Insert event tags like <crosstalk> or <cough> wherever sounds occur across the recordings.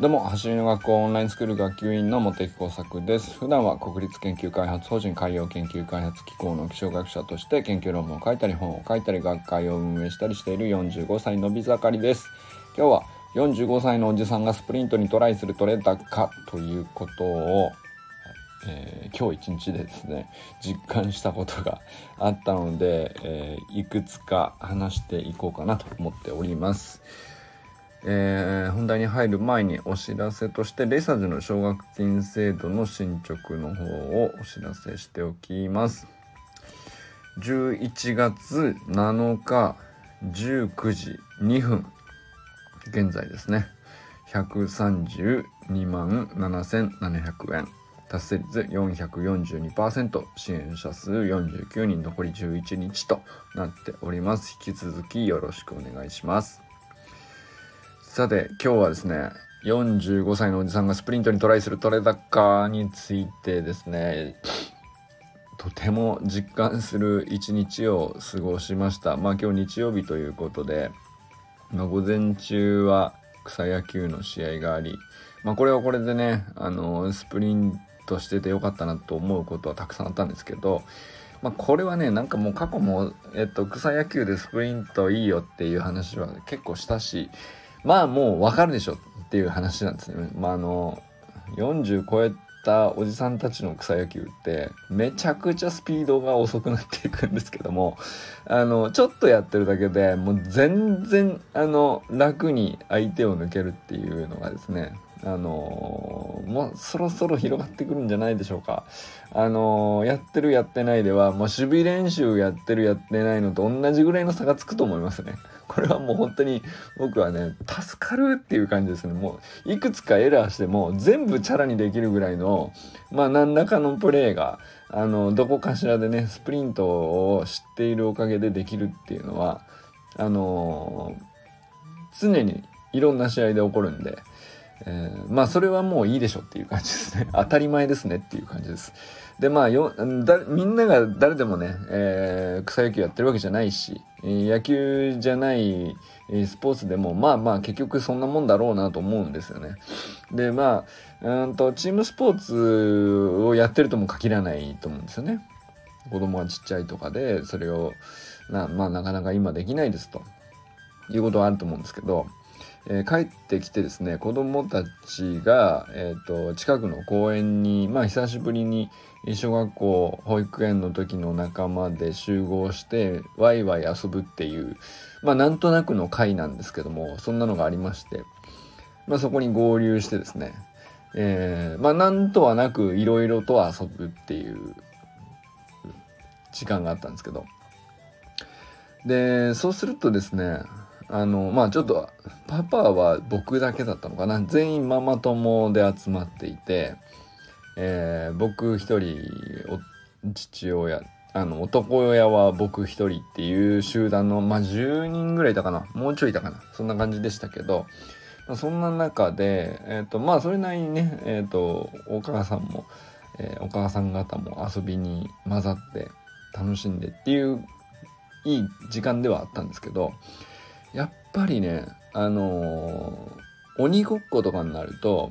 どうも走りの学校オンラインスクール学級委員の茂木耕作です普段は国立研究開発法人海洋研究開発機構の気象学者として研究論文を書いたり本を書いたり学会を運営したりしている45歳のび盛りです今日は45歳のおじさんがスプリントにトライするトレーダーかということをえー、今日一日でですね実感したことがあったので、えー、いくつか話していこうかなと思っております。えー、本題に入る前にお知らせとしてレイサーズの奨学金制度の進捗の方をお知らせしておきます。11月7日19時2分。現在ですね。132万7700円。達成率442%支援者数49人。残り11日となっております。引き続きよろしくお願いします。さて今日はですね45歳のおじさんがスプリントにトライするトレダッカーについてですねとても実感する一日を過ごしました。まあ今日日曜日ということで、まあ、午前中は草野球の試合がありまあこれはこれでねあのスプリントしててよかったなと思うことはたくさんあったんですけどまあ、これはねなんかもう過去も、えっと、草野球でスプリントいいよっていう話は結構したしまあもうわかるでしょっていう話なんですね。まああの40超えたおじさんたちの草野球ってめちゃくちゃスピードが遅くなっていくんですけどもあのちょっとやってるだけでもう全然あの楽に相手を抜けるっていうのがですねあのー、もうそろそろ広がってくるんじゃないでしょうか。あのー、やってるやってないでは、もう守備練習やってるやってないのと同じぐらいの差がつくと思いますね。これはもう本当に僕はね、助かるっていう感じですね。もういくつかエラーしても全部チャラにできるぐらいの、まあ何らかのプレーが、あの、どこかしらでね、スプリントを知っているおかげでできるっていうのは、あのー、常にいろんな試合で起こるんで、えー、まあそれはもういいでしょっていう感じですね。<laughs> 当たり前ですねっていう感じです。でまあよだみんなが誰でもね、えー、草野球やってるわけじゃないし野球じゃないスポーツでもまあまあ結局そんなもんだろうなと思うんですよね。でまあうんとチームスポーツをやってるとも限らないと思うんですよね。子供がちっちゃいとかでそれをな,、まあ、なかなか今できないですということはあると思うんですけどえー、帰ってきてですね子供たちが、えーと、近くの公園にまあ久しぶりに小学校保育園の時の仲間で集合してワイワイ遊ぶっていうまあなんとなくの会なんですけどもそんなのがありまして、まあ、そこに合流してですね、えー、まあなんとはなくいろいろと遊ぶっていう時間があったんですけど。でそうするとですねあのまあちょっとパパは僕だけだったのかな。全員ママ友で集まっていて、えー、僕一人父親あの男親は僕一人っていう集団のまあ10人ぐらいいたかな。もうちょいいたかな。そんな感じでしたけど、そんな中で、えーと、まあそれなりにね、えーと、お母さんも、えー、お母さん方も遊びに混ざって楽しんでっていういい時間ではあったんですけどやっぱりねあのー、鬼ごっことかになると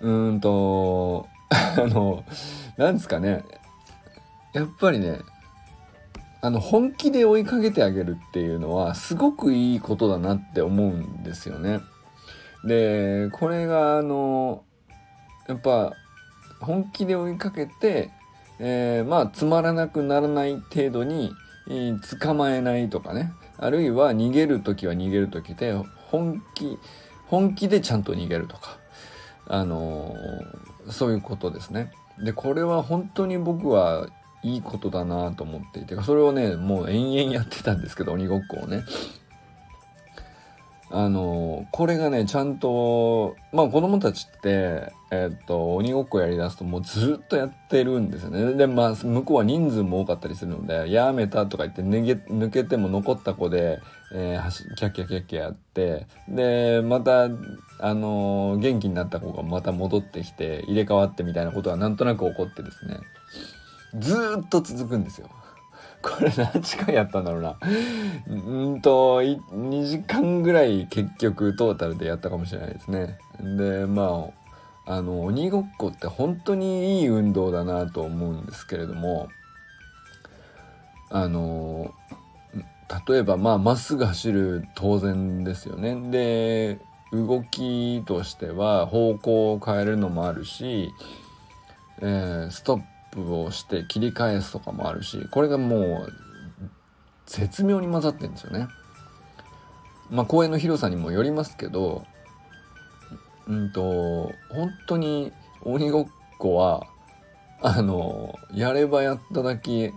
うーんと <laughs> あのなんですかねやっぱりねあの本気で追いかけてあげるっていうのはすごくいいことだなって思うんですよね。でこれがあのやっぱ本気で追いかけて、えー、まあつまらなくならない程度に捕まえないとかね。あるいは逃げる時は逃げる時で本気本気でちゃんと逃げるとか。あのー、そういうことですね。でこれは本当に僕はいいことだなと思っていてそれをねもう延々やってたんですけど鬼ごっこをね。あのこれがねちゃんとまあ子供たちってえっと鬼ごっこやりだすともうずっとやってるんですよねでまあ向こうは人数も多かったりするので「やめた」とか言って抜け抜けても残った子で、えー、キャッキャキャッキャやってでまたあの元気になった子がまた戻ってきて入れ替わってみたいなことはなんとなく起こってですねずっと続くんですよ。これ何時間やったんだろうな。うんと2時間ぐらい結局トータルでやったかもしれないですね。でまああの鬼ごっこって本当にいい運動だなと思うんですけれどもあの例えばまあまっすぐ走る当然ですよね。で動きとしては方向を変えるのもあるし、えー、ストップをして切り返すとかもあるしこれがもう絶妙に混ざってんですよね。まあ公園の広さにもよりますけどうんと本当に鬼ごっこはあのやればやっただけ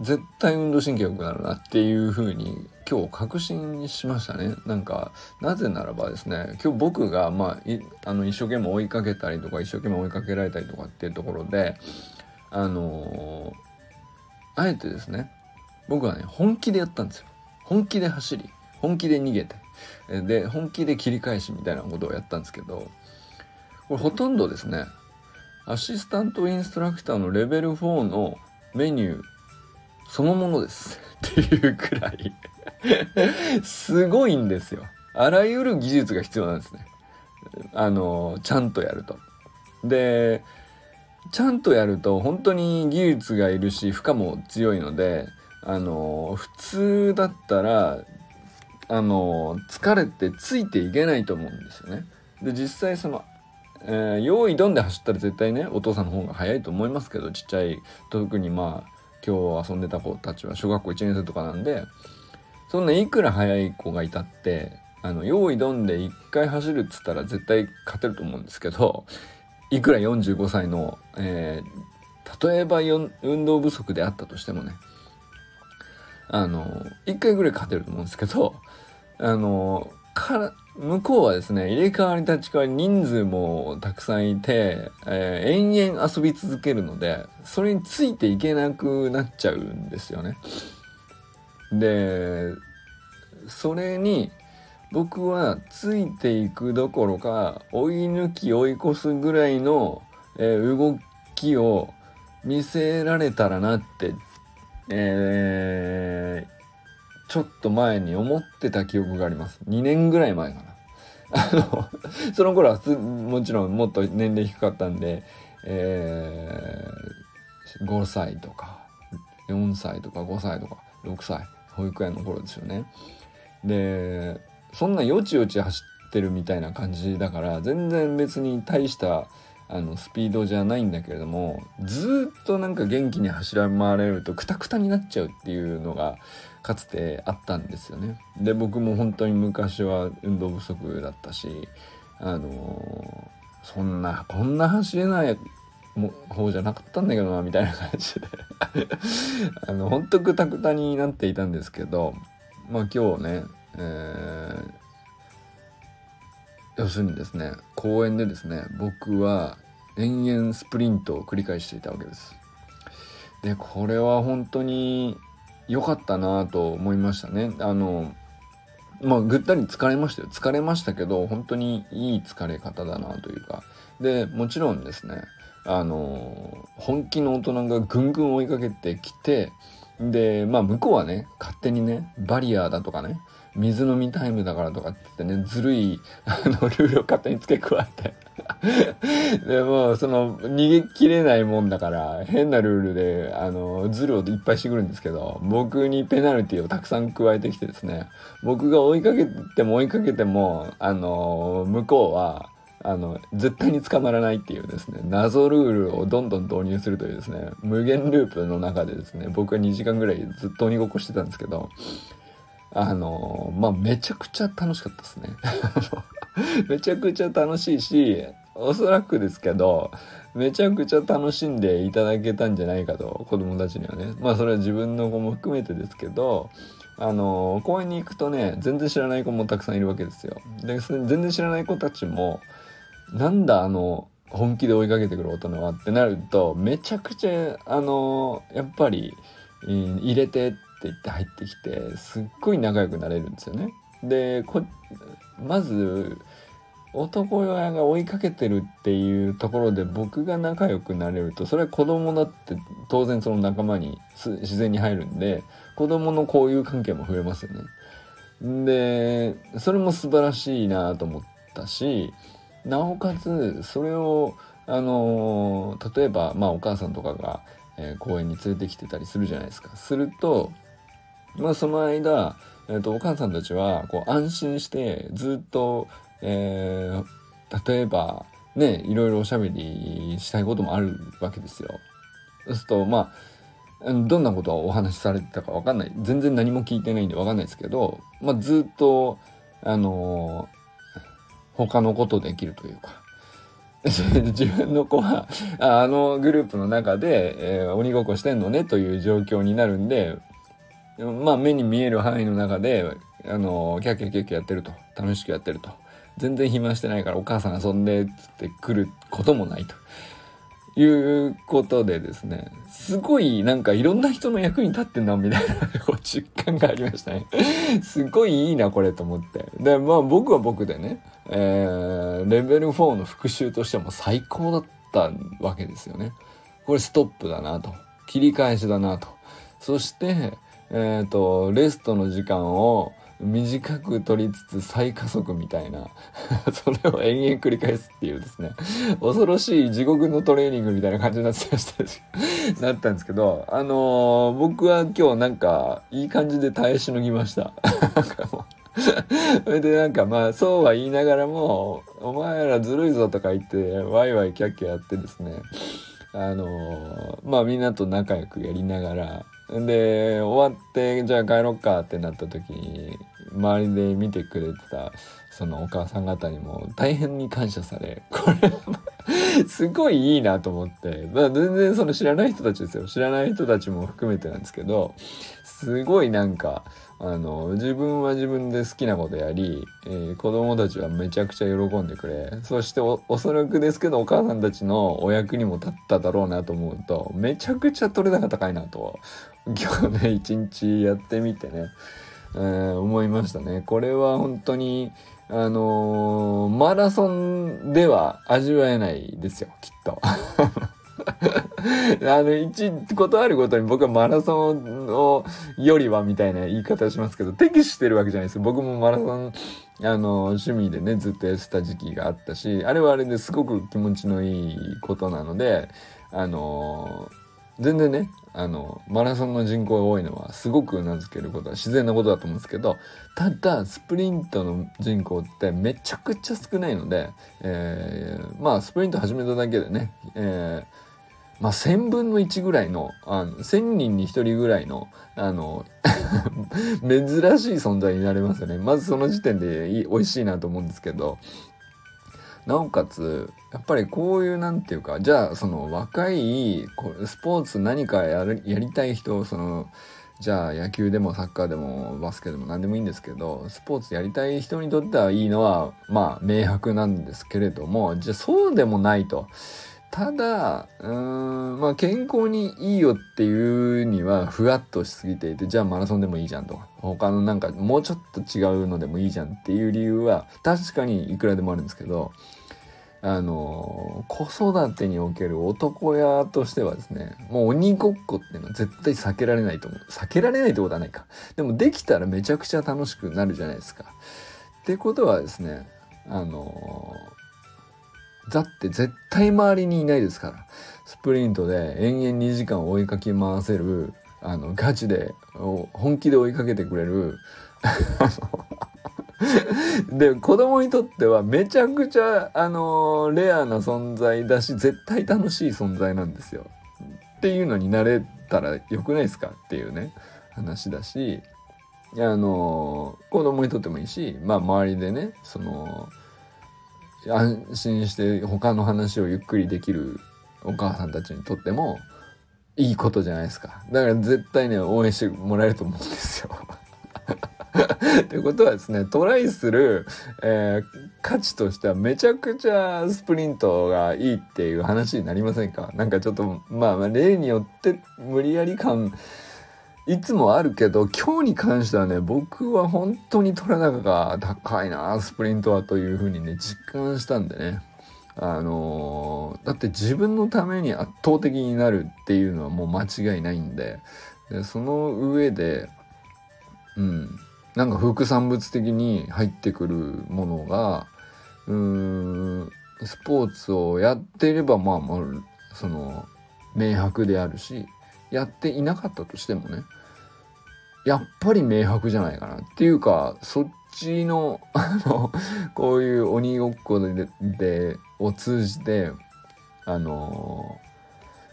絶対運動神経良くなるなっていう風に今日確信しましたねなんかなぜならばですね今日僕がまああの一生懸命追いかけたりとか一生懸命追いかけられたりとかっていうところであのー、あえてですね僕はね本気でやったんですよ本気で走り本気で逃げてで本気で切り返しみたいなことをやったんですけどこれほとんどですねアシスタントインストラクターのレベル4のメニューそのものです <laughs> っていうくらいすごいんですよ。あらゆる技術が必要なんですね。あの、ちゃんとやると。で、ちゃんとやると本当に技術がいるし負荷も強いのであの普通だったらあの疲れてついていけないと思うんですよね。で実際その、えー、用意どんで走ったら絶対ねお父さんの方が早いと思いますけどちっちゃい特にまあ今日遊んでた子たちは小学校1年生とかなんでそんないくら速い子がいたってあの用意どんで1回走るっつったら絶対勝てると思うんですけどいくら45歳の、えー、例えば運動不足であったとしてもねあの1回ぐらい勝てると思うんですけど <laughs> あのから向こうはですね入れ替わり立ち替わり人数もたくさんいて、えー、延々遊び続けるのでそれについていけなくなっちゃうんですよね。でそれに僕はついていくどころか追い抜き追い越すぐらいの、動きを見せられたらなって、えー、ちょっと前に思ってた記憶があります。2年ぐらい前かな。あの、<laughs> その頃はもちろんもっと年齢低かったんで、えー、5歳とか、4歳とか5歳とか6歳、保育園の頃ですよね。で、そんなよちよち走ってるみたいな感じだから全然別に大したあのスピードじゃないんだけれどもずっとなんか元気に走ら回れるとクタクタになっちゃうっていうのがかつてあったんですよね。で僕も本当に昔は運動不足だったしあのそんなこんな走れない方じゃなかったんだけどなみたいな感じで <laughs> あの本当クタクタになっていたんですけどまあ今日ねえ、要するにですね公園でですね僕は延々スプリントを繰り返していたわけです。でこれは本当に良かったなと思いましたね。あのまあぐったり疲れましたよ疲れましたけど本当にいい疲れ方だなというかでもちろんですねあの本気の大人がぐんぐん追いかけてきてでまあ向こうはね勝手にねバリアーだとかね水飲みタイムだからとかって言ってね、ずるい、あの、ルールを勝手に付け加えて。<laughs> でも、その、逃げきれないもんだから、変なルールで、あの、ズルをいっぱいしてくるんですけど、僕にペナルティをたくさん加えてきてですね、僕が追いかけても追いかけても、あの、向こうは、あの、絶対に捕まらないっていうですね、謎ルールをどんどん導入するというですね、無限ループの中でですね、僕は2時間ぐらいずっと鬼ごっこしてたんですけど、あのまあめちゃくちゃ楽しかったですね <laughs> めちゃくちゃ楽しいしおそらくですけどめちゃくちゃ楽しんでいただけたんじゃないかと子供たちにはねまあそれは自分の子も含めてですけどあの公園に行くとね全然知らない子もたくさんいるわけですよ。で全然知らない子たちもなんだあの本気で追いかけてくる大人はってなるとめちゃくちゃあのやっぱり入れて言って入ってきてすっごい仲良くなれるんですよね。でまず男親が追いかけてるっていうところで僕が仲良くなれるとそれは子供だって当然その仲間に自然に入るんで子供の交友関係も増えますよね。でそれも素晴らしいなと思ったしなおかつそれをあの例えばまあお母さんとかが、えー、公園に連れてきてたりするじゃないですか。するとまあその間、えーと、お母さんたちはこう安心してずっと、えー、例えばねいろいろおしゃべりしたいこともあるわけですよ。そうするとまあどんなことをお話しされてたか分かんない全然何も聞いてないんで分かんないですけど、まあ、ずっとあのー、他のことできるというか <laughs> 自分の子はあのグループの中で、えー、鬼ごっこしてんのねという状況になるんでまあ目に見える範囲の中で、あの、キャッキャッキャッキャやってると。楽しくやってると。全然暇してないからお母さん遊んでっってくることもないと。いうことでですね、すごいなんかいろんな人の役に立ってんなみたいな実感がありましたね。すごいいいなこれと思って。で、まあ僕は僕でね、えー、レベル4の復習としても最高だったわけですよね。これストップだなと。切り返しだなと。そして、えっ、ー、と、レストの時間を短く取りつつ再加速みたいな。<laughs> それを延々繰り返すっていうですね。恐ろしい地獄のトレーニングみたいな感じになってました <laughs> なったんですけどあのー、僕は今日なんかいい感じで耐えしのぎました。<laughs> それでなんかまあそうは言いながらもお前らずるいぞとか言ってワイワイキャッキャやってですね。あのー、まあみんなと仲良くやりながらで終わってじゃあ帰ろっかってなった時に周りで見てくれてたそのお母さん方にも大変に感謝され <laughs> これすごいいいなと思って、まあ、全然その知らない人たちですよ。知らない人たちも含めてなんですけどすごいなんかあの自分は自分で好きなことやり、えー、子供たちはめちゃくちゃ喜んでくれそしておそらくですけどお母さんたちのお役にも立っただろうなと思うとめちゃくちゃ取れ高高いなと今日ね一日やってみてね、えー、思いましたね。これは本当にあのー、マラソンでは味わえないですよきっと。<laughs> あの、一ことあるごとに僕はマラソンをよりはみたいな言い方しますけど、適してるわけじゃないです僕もマラソン、あの、趣味でね、ずっとやってた時期があったし、あれはあれですごく気持ちのいいことなので、あの、全然ね、あの、マラソンの人口が多いのはすごく名付けることは自然なことだと思うんですけど、ただ、スプリントの人口ってめちゃくちゃ少ないので、えー、まあ、スプリント始めただけでね、えーまあ、1000分の1ぐらいの、あの、1000人に1人ぐらいの、あの、<laughs> 珍しい存在になれますよね。まずその時点でいい美味しいなと思うんですけど、なおかつ、やっぱりこういうなんていうか、じゃあその若い、スポーツ何かやりたい人、その、じゃあ野球でもサッカーでもバスケでも何でもいいんですけど、スポーツやりたい人にとってはいいのは、まあ明白なんですけれども、じゃあそうでもないと。ただ、うーん、まあ健康にいいよっていうにはふわっとしすぎていて、じゃあマラソンでもいいじゃんと、他のなんかもうちょっと違うのでもいいじゃんっていう理由は確かにいくらでもあるんですけど、あの、子育てにおける男親としてはですね、もう鬼ごっこっていうのは絶対避けられないと思う。避けられないってことはないか。でもできたらめちゃくちゃ楽しくなるじゃないですか。ってことはですね、あのだって絶対周りにいないですから。スプリントで延々2時間追いかけ回せる、あの、ガチで、本気で追いかけてくれる、<laughs> で、子供にとってはめちゃくちゃ、あのレアな存在だし、絶対楽しい存在なんですよ。っていうのになれたらよくないですかっていうね、話だし、あの子供にとってもいいし、まあ周りでね、その、安心して他の話をゆっくりできるお母さんたちにとってもいいことじゃないですか。だから絶対ね、応援してもらえると思うんですよ。<laughs> ということはですね、トライする、えー、価値としてはめちゃくちゃスプリントがいいっていう話になりませんか？なんかちょっと、まあ、まあ例によって無理やり感いつもあるけど今日に関してはね僕は本当に取れ高が高いなスプリントはというふうにね実感したんでね。あのー、だって自分のために圧倒的になるっていうのはもう間違いないんで。でその上でうん。なんか副産物的に入ってくるものがうーんスポーツをやっていればまあまあその明白であるしやっていなかったとしてもねやっぱり明白じゃないかなっていうかそっちの <laughs> あのこういう鬼ごっこででを通じてあの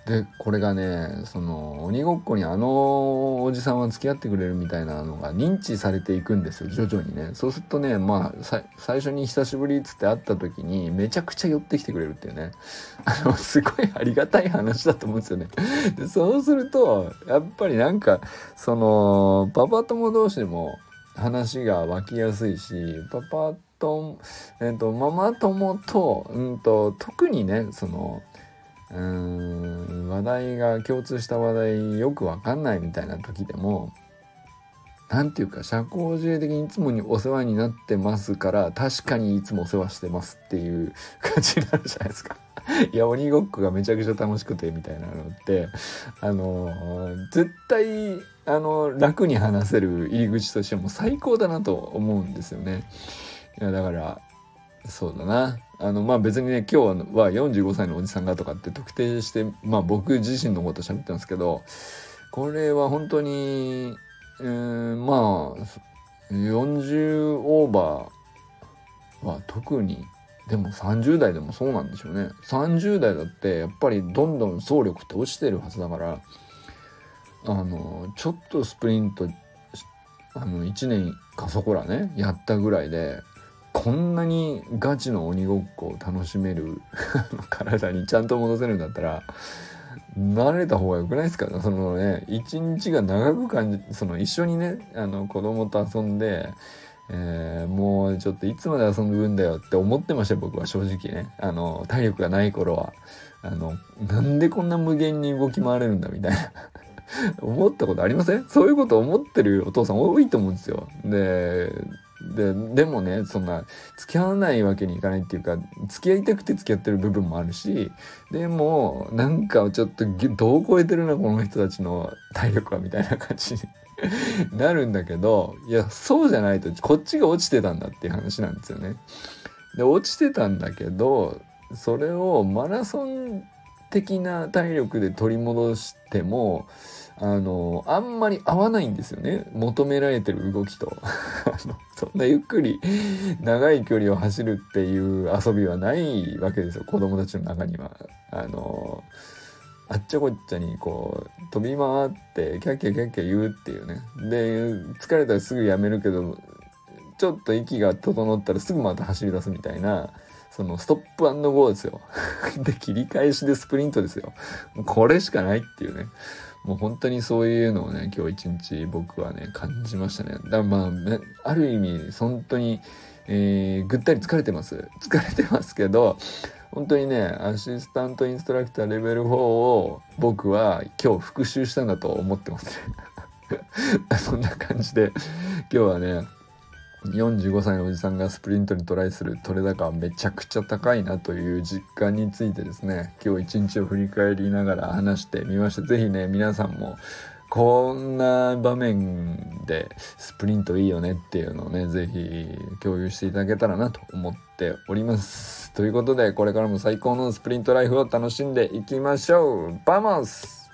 でこれがねその鬼ごっこにあのおじさんは付き合ってくれるみたいなのが認知されていくんですよ徐々にね。そうするとねまあ最初に久しぶりっつって会った時にめちゃくちゃ寄ってきてくれるっていうね。<laughs> あのすごいありがたい話だと思うんですよね。でそうするとやっぱりなんかそのパパ友同士でも話が湧きやすいしパパと,、えーと、ママ友と,、うんと特にねそのうーん話題が共通した話題よくわかんないみたいな時でも何て言うか社交辞令的にいつもにお世話になってますから確かにいつもお世話してますっていう <laughs> 感じになるじゃないですか。いや鬼ごっこがめちゃくちゃ楽しくてみたいなのってあの絶対あの楽に話せる入り口としても最高だなと思うんですよね。いやだからそうだな。あのまあ別にね今日は45歳のおじさんがとかって特定してまあ僕自身のこと喋ってますけどこれは本当に、えー、まあ40オーバーは特にでも30代でもそうなんでしょうね。30代だってやっぱりどんどん走力って落ちてるはずだからあのちょっとスプリントあの1年かそこらねやったぐらいでこんなにガチの鬼ごっこを楽しめる <laughs> 体にちゃんと戻せるんだったら慣れた方が良くないですか？そのね一日が長く感じその一緒にねあの子供と遊んで、えー、もうちょっといつまで遊ぶんだよって思ってました僕は正直ね。あの体力がない頃は。あのなんでこんな無限に動き回れるんだみたいな。<laughs> 思ったことありません？そういうこと思ってるお父さん多いと思うんですよでででもねそんな付き合わないわけにいかないっていうか付き合いたくて付き合ってる部分もあるしでもなんかちょっとどう超えてるなこの人たちの体力はみたいな感じに <laughs> なるんだけどいやそうじゃないとこっちが落ちてたんだっていう話なんですよね。で落ちてたんだけどそれをマラソン的な体力で取り戻してもあのあんまり合わないんですよね。求められてる動きと。<laughs> そんなゆっくり長い距離を走るっていう遊びはないわけですよ。子供たちの中には。あのあっちゃこっちゃにこう飛び回ってキャッキャキャッキャ言うっていうね。で疲れたらすぐやめるけどちょっと息が整ったらすぐまた走り出すみたいなそのストップゴーですよ。<laughs> で切り返しでスプリントですよ。これしかないっていうね。もう本当にそういうのをね今日一日僕はね感じましたね。だからまあある意味本当に、えー、ぐったり疲れてます。疲れてますけど本当にねアシスタントインストラクターレベル4を僕は今日復習したんだと思ってますね。<laughs> そんな感じで今日はね45歳のおじさんがスプリントにトライする取れ高はめちゃくちゃ高いなという実感についてですね今日一日を振り返りながら話してみました。是非ね皆さんもこんな場面でスプリントいいよねっていうのをね是非共有していただけたらなと思っております。ということでこれからも最高のスプリントライフを楽しんでいきましょう。 vamos